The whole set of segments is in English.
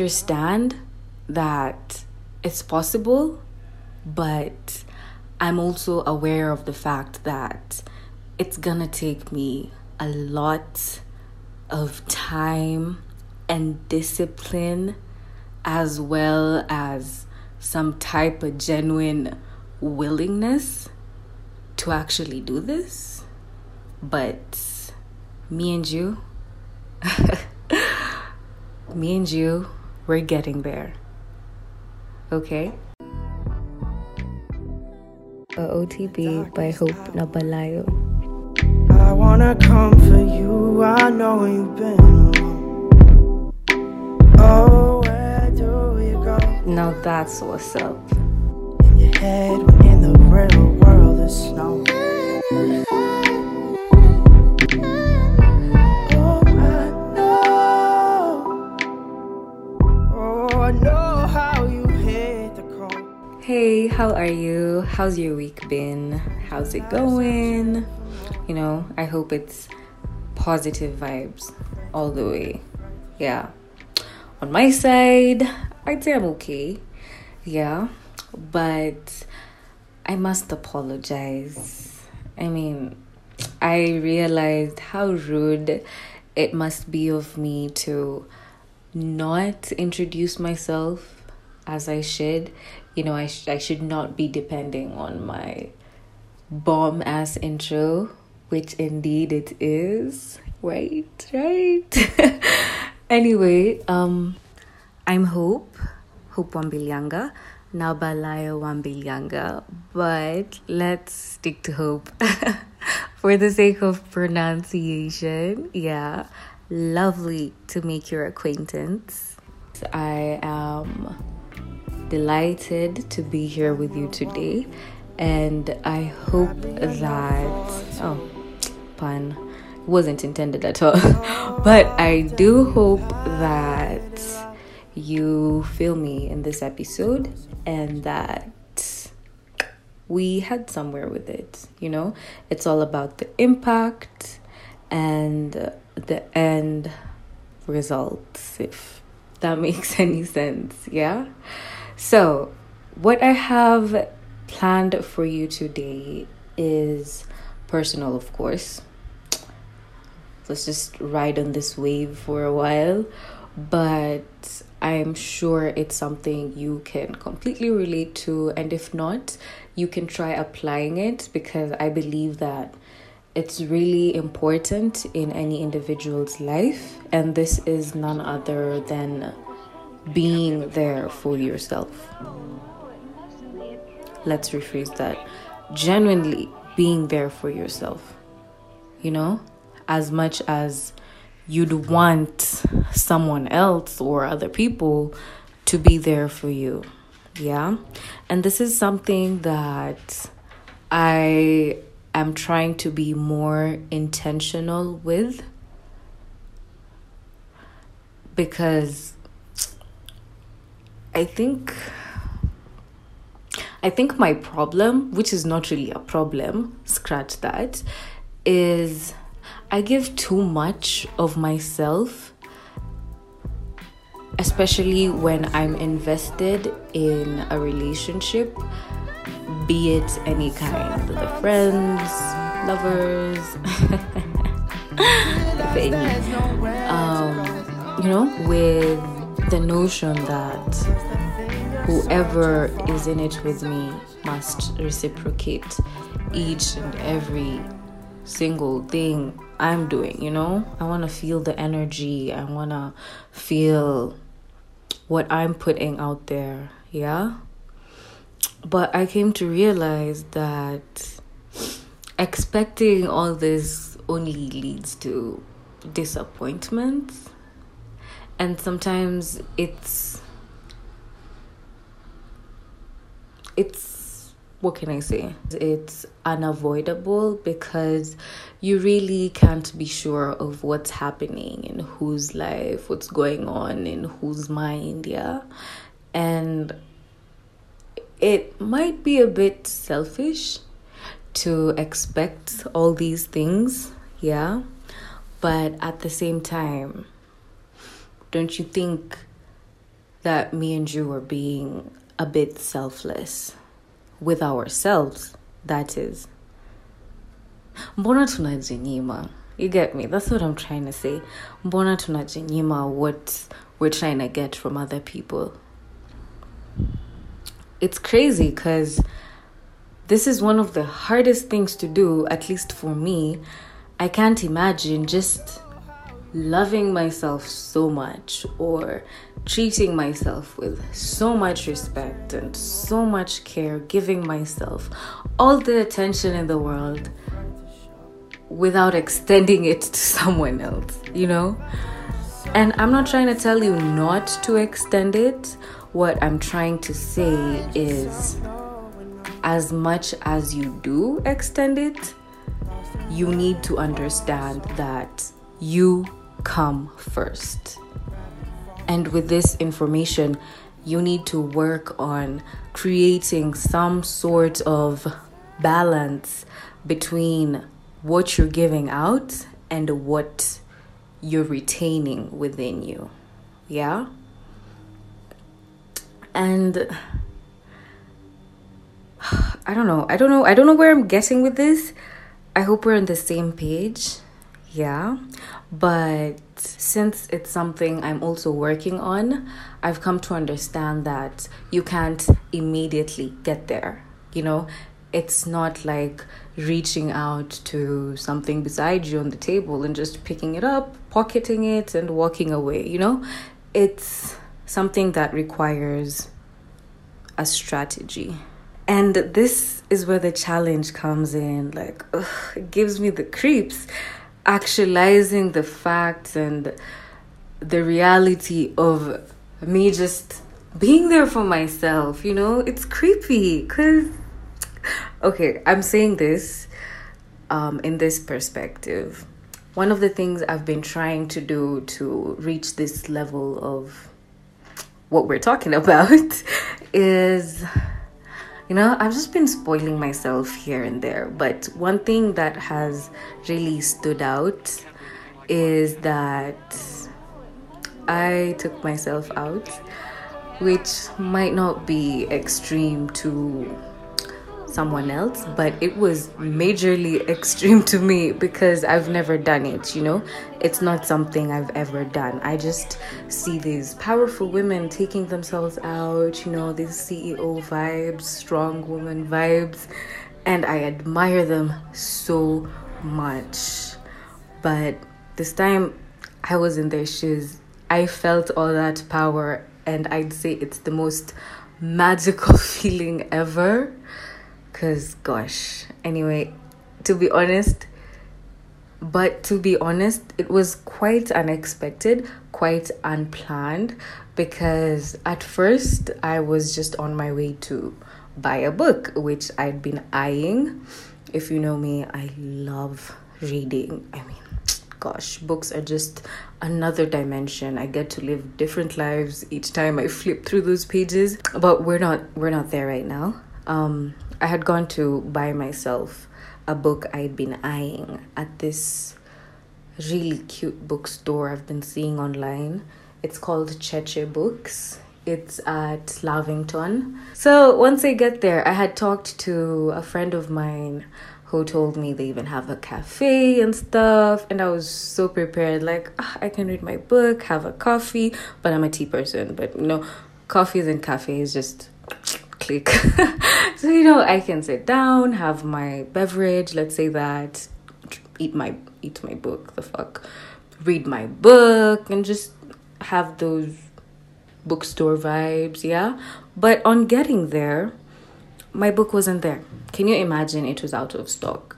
Understand that it's possible, but I'm also aware of the fact that it's gonna take me a lot of time and discipline as well as some type of genuine willingness to actually do this. But me and you, me and you, we're getting there. Okay? A OTB by Hope Nabalayo. I wanna come for you, I know you've been alone. Oh, where do we go? Now that's what's up. In your head, in the real world is snow. I know how you the cold. Hey, how are you? How's your week been? How's it going? You know, I hope it's positive vibes all the way. Yeah. On my side, I'd say I'm okay. Yeah. But I must apologize. I mean, I realized how rude it must be of me to not introduce myself as I should. You know, I, sh- I should not be depending on my bomb ass intro which indeed it is. Right, right. anyway, um, I'm Hope, Hope Wambilyanga, Nabalaya Wambilyanga, but let's stick to Hope for the sake of pronunciation. Yeah, lovely to make your acquaintance. I am delighted to be here with you today, and I hope that. Oh, pun wasn't intended at all. but I do hope that you feel me in this episode and that we had somewhere with it. You know, it's all about the impact and the end results, if that makes any sense. Yeah. So, what I have planned for you today is personal, of course let's just ride on this wave for a while. But I'm sure it's something you can completely relate to. And if not, you can try applying it because I believe that it's really important in any individual's life. And this is none other than being there for yourself. Let's rephrase that. Genuinely being there for yourself. You know? as much as you'd want someone else or other people to be there for you. Yeah. And this is something that I am trying to be more intentional with because I think I think my problem, which is not really a problem, scratch that, is I give too much of myself, especially when I'm invested in a relationship, be it any kind, the friends, lovers, any. Um, you know, with the notion that whoever is in it with me must reciprocate each and every single thing I'm doing, you know? I want to feel the energy. I want to feel what I'm putting out there, yeah? But I came to realize that expecting all this only leads to disappointment. And sometimes it's it's what can I say? It's unavoidable because you really can't be sure of what's happening in whose life, what's going on in whose mind, yeah? And it might be a bit selfish to expect all these things, yeah? But at the same time, don't you think that me and you are being a bit selfless with ourselves? That is. Mbona tunajinyima? You get me? That's what I'm trying to say. Mbona tunajinyima what we're trying to get from other people. It's crazy because this is one of the hardest things to do, at least for me. I can't imagine just loving myself so much or treating myself with so much respect and so much care, giving myself all the attention in the world without extending it to someone else, you know? And I'm not trying to tell you not to extend it. What I'm trying to say is as much as you do extend it, you need to understand that you come first. And with this information, you need to work on creating some sort of balance between what you're giving out and what you're retaining within you. Yeah? And I don't know. I don't know. I don't know where I'm getting with this. I hope we're on the same page. Yeah. But since it's something I'm also working on, I've come to understand that you can't immediately get there. You know, it's not like reaching out to something beside you on the table and just picking it up, pocketing it, and walking away. You know, it's something that requires a strategy. And this is where the challenge comes in. Like, ugh, it gives me the creeps actualizing the facts and the reality of me just being there for myself. You know, it's creepy because, okay, I'm saying this um, in this perspective. One of the things I've been trying to do to reach this level of what we're talking about is you know, I've just been spoiling myself here and there. But one thing that has really stood out is that I took myself out, which might not be extreme to someone else, but it was majorly extreme to me because I've never done it, you know? It's not something I've ever done. I just see these powerful women taking themselves out, you know, these CEO vibes, strong woman vibes, and I admire them so much. But this time I was in their shoes, I felt all that power, and I'd say it's the most magical feeling ever because, gosh, anyway, to be honest, but to be honest, it was quite unexpected, quite unplanned because at first I was just on my way to buy a book, which I'd been eyeing. If you know me, I love reading. I mean, gosh, books are just another dimension. I get to live different lives each time I flip through those pages. But we're not we're not there right now. Um, I had gone to buy myself a book I'd been eyeing at this really cute bookstore I've been seeing online. It's called Cheche Books. It's at Lavington. So once I get there, I had talked to a friend of mine who told me they even have a cafe and stuff. And I was so prepared, like, oh, I can read my book, have a coffee, but I'm a tea person. But you know, coffees and cafes just click. so, you know, I can sit down, have my beverage, let's say that, eat my eat my book, the fuck. Read my book and just have those bookstore vibes, yeah? But on getting there, my book wasn't there. Can you imagine it was out of stock?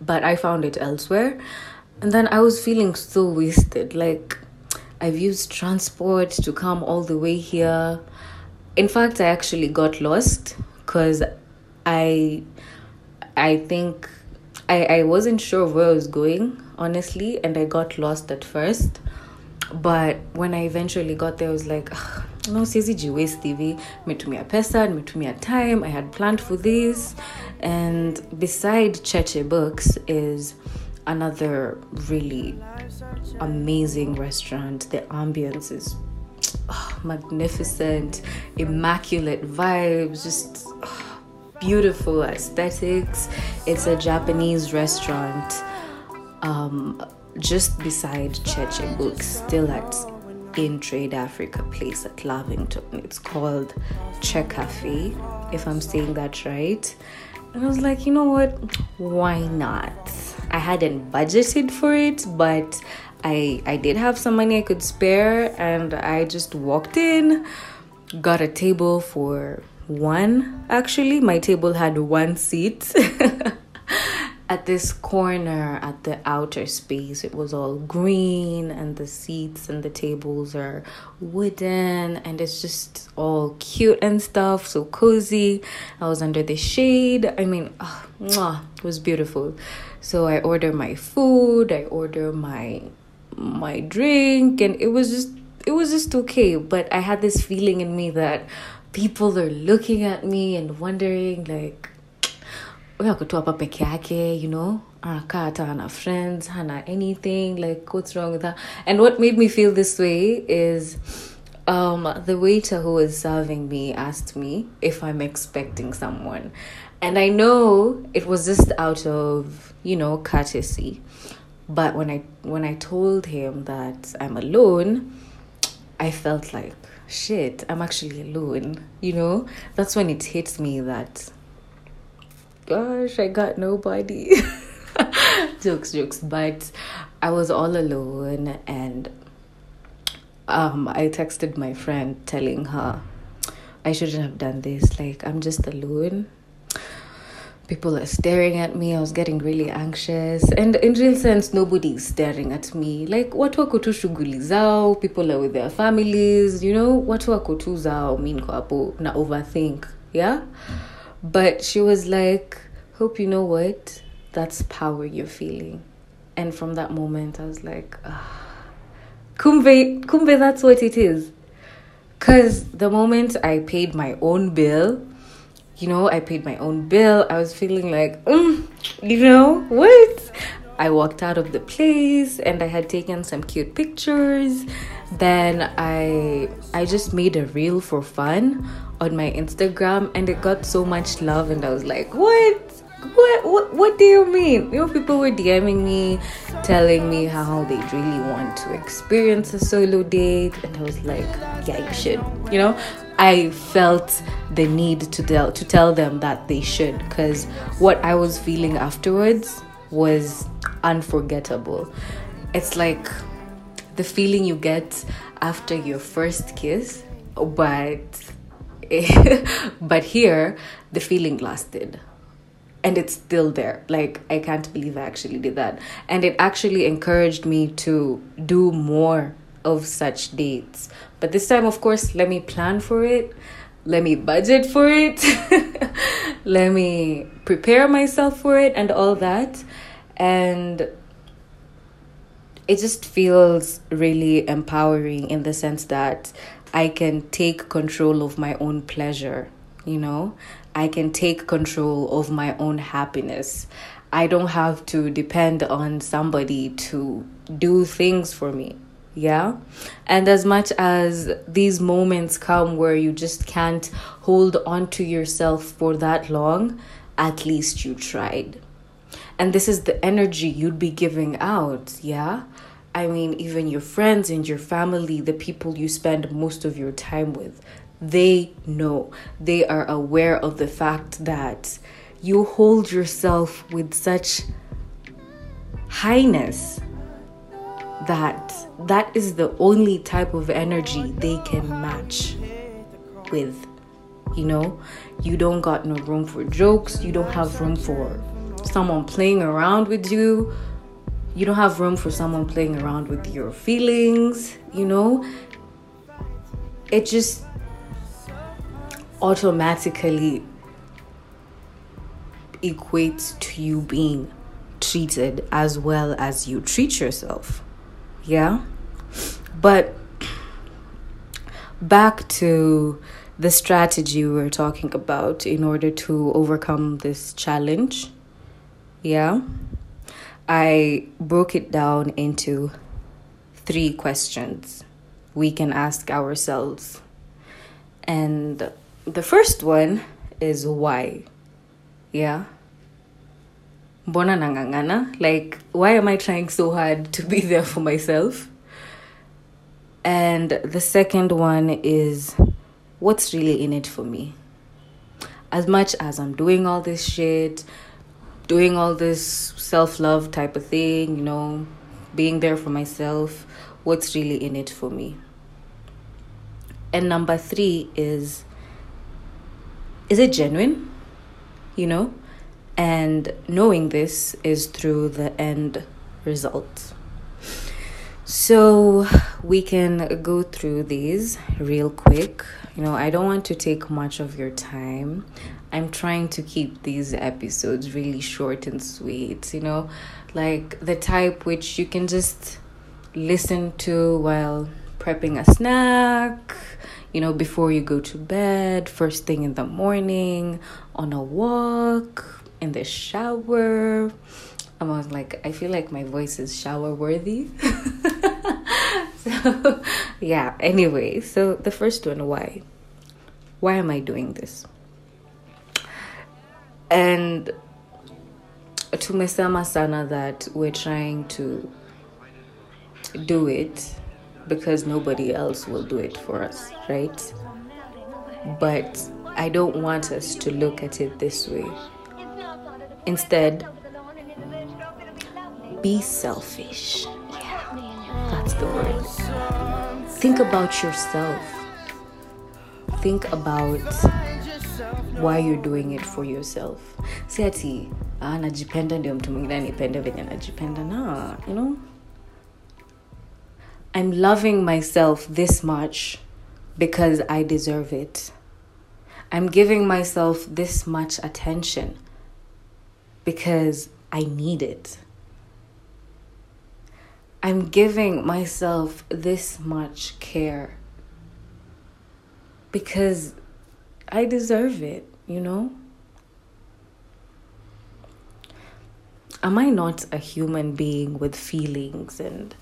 But I found it elsewhere. And then I was feeling so wasted. Like, I've used transport to come all the way here in fact, I actually got lost because I I think I, I wasn't sure where I was going, honestly, and I got lost at first. But when I eventually got there, I was like, no, siwezi waste TV. made me a Nimetumia pesa, nimetumia time. I had planned for this. And beside Cheche Books is another really amazing restaurant. The ambience is oh, magnificent, immaculate vibes, just oh, beautiful aesthetics. It's a Japanese restaurant um, just beside Cheche Books, still at in Trade Africa Place at Lavington. It's called Che Cafe, if I'm saying that right. And I was like, you know what? Why not? I hadn't budgeted for it, but I I did have some money I could spare and I just walked in, got a table for one. Actually, my table had one seat. at this corner at the outer space it was all green and the seats and the tables are wooden and it's just all cute and stuff so cozy i was under the shade i mean oh, it was beautiful so i order my food i order my my drink and it was just it was just okay. But i had this feeling in me that people are looking at me and wondering like huyo akutu hapa peke yake you know? Anakaa hata hana friends hana anything like what's wrong with that? And what made me feel this way is um, the waiter who was serving me asked me if i'm expecting someone. And i know it was just out of you know courtesy but when i when i told him that i'm alone i felt like shit i'm actually alone you know that's when it hits me that gosh, I got nobody. jokes, jokes. But I was all alone and um, I texted my friend telling her I shouldn't have done this. Like, I'm just alone. People are staring at me. I was getting really anxious. And in real sense, nobody's staring at me. Like, watu wako tu shughuli zao. People are with their families. You know, watu wako tu zao. Mi niko hapo na overthink. Yeah? But she was like, Hope you know what? That's power you're feeling. And from that moment, I was like, ah, Kumbe, Kumbe, that's what it is. Because the moment I paid my own bill, you know, I paid my own bill, I was feeling like, mm, you know, what? I walked out of the place and I had taken some cute pictures. Then I I just made a reel for fun on my Instagram and it got so much love and I was like, "What? What what what do you mean?" You know, people were DMing me telling me how they really want to experience a solo date and I was like, "Yeah, you should." You know, I felt the need to tell to tell them that they should cuz what I was feeling afterwards was unforgettable. It's like the feeling you get after your first kiss, but but here the feeling lasted. And it's still there. Like i can't believe i actually did that. And it actually encouraged me to do more of such dates but this time of course let me plan for it let me budget for it let me prepare myself for it and all that and it just feels really empowering in the sense that I can take control of my own pleasure, you know? I can take control of my own happiness. I don't have to depend on somebody to do things for me. Yeah. And as much as these moments come where you just can't hold on to yourself for that long, at least you tried. And this is the energy you'd be giving out. Yeah. I mean, even your friends and your family, the people you spend most of your time with, they know. They are aware of the fact that you hold yourself with such highness that that is the only type of energy they can match with you know you don't got no room for jokes you don't have room for someone playing around with you you don't have room for someone playing around with your feelings, you know? It just automatically equates to you being treated as well as you treat yourself. Yeah? But back to the strategy we were talking about in order to overcome this challenge. Yeah? I broke it down into three questions we can ask ourselves. And the first one is why? Yeah. Bona nangangana? Like, why am I trying so hard to be there for myself? And the second one is what's really in it for me? As much as I'm doing all this shit, doing all this self love type of thing, you know, being there for myself, what's really in it for me? And number three is is it genuine? You know? And knowing this is through the end result. So we can go through these real quick. You know, I don't want to take much of your time. I'm trying to keep these episodes really short and sweet, you know, like the type which you can just listen to while prepping a snack, you know, before you go to bed, first thing in the morning, on a walk, in the shower. I was like, I feel like my voice is shower worthy. so, yeah, anyway, so the first one, why? Why am I doing this? And to tumesema sana that we're trying to do it because nobody else will do it for us, right? But I don't want us to look at it this way. Instead, be selfish. Yeah, that's the word. Think about yourself. Think about why you're doing it for yourself. Si ati ah, najipenda ndio mtu mwingine anipende venye najipenda na, you know? I'm loving myself this much because I deserve it. I'm giving myself this much attention because I need it. I'm giving myself this much care because I deserve it, you know? Am I not a human being with feelings and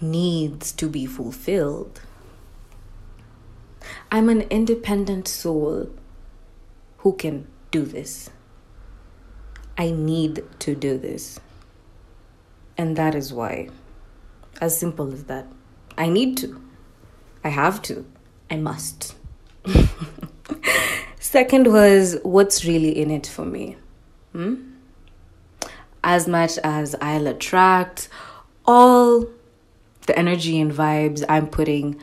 needs to be fulfilled? I'm an independent soul who can do this. I need to do this. And that is why. As simple as that. I need to. I have to. I must. Second was what's really in it for me? Hmm? As much as I'll attract all the energy and vibes I'm putting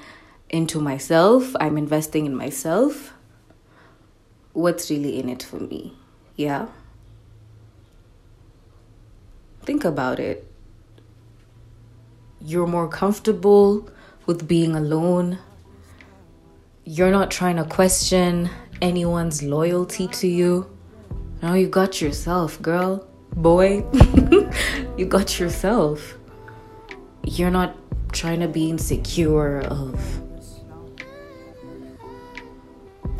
into myself, I'm investing in myself, what's really in it for me? Yeah? Think about it you're more comfortable with being alone. You're not trying to question anyone's loyalty to you. Now you got yourself, girl, boy. you got yourself. You're not trying to be insecure of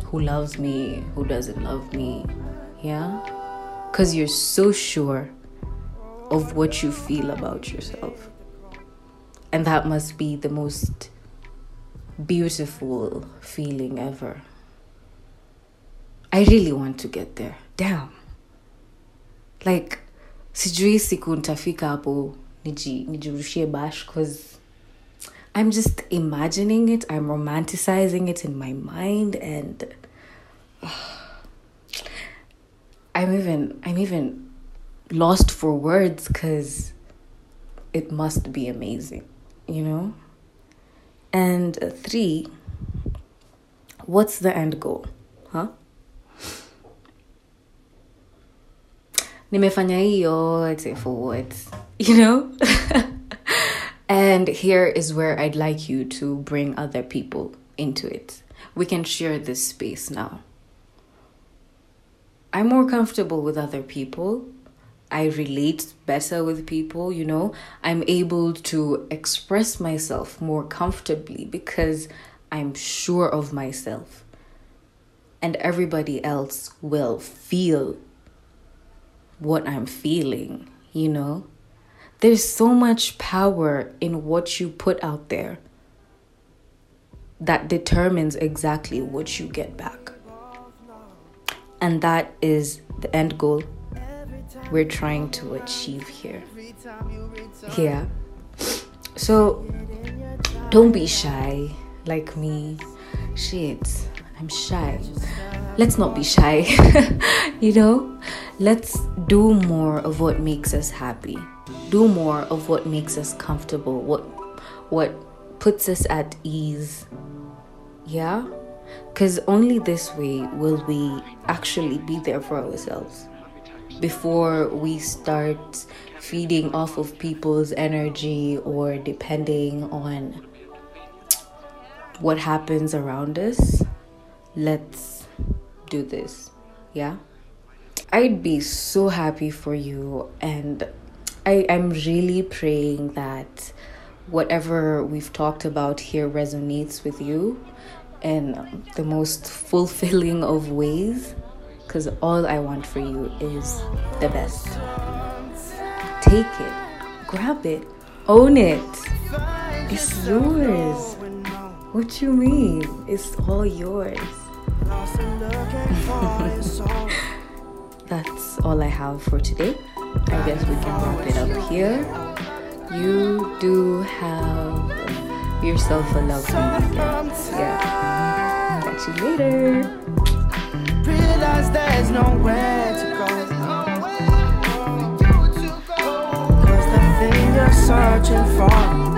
who loves me, who doesn't love me. Yeah? Because you're so sure of what you feel about yourself. And that must be the most beautiful feeling ever. I really want to get there. Damn. Like, sijui siku ntafika hapo nijirushie bash because I'm just imagining it, I'm romanticizing it in my mind and I'm even I'm even lost for words cuz it must be amazing you know? And uh, three, what's the end goal? Huh? Nimefanya hiyo, I'd say for what? You know? and here is where I'd like you to bring other people into it. We can share this space now. I'm more comfortable with other people I relate better with people, you know, I'm able to express myself more comfortably because I'm sure of myself. And everybody else will feel what I'm feeling, you know? There's so much power in what you put out there that determines exactly what you get back. And that is the end goal we're trying to achieve here. Yeah. So don't be shy like me. Shit, I'm shy. Let's not be shy. you know? Let's do more of what makes us happy. Do more of what makes us comfortable. What what puts us at ease. Yeah? Cuz only this way will we actually be there for ourselves. Before we start feeding off of people's energy or depending on what happens around us, let's do this. Yeah? I'd be so happy for you, and I, I'm really praying that whatever we've talked about here resonates with you in the most fulfilling of ways because all I want for you is the best. Take it, grab it, own it. It's yours. What you mean? It's all yours. That's all I have for today. I guess we can wrap it up here. You do have yourself a lovely weekend. Yeah. I'll catch you later. Searching for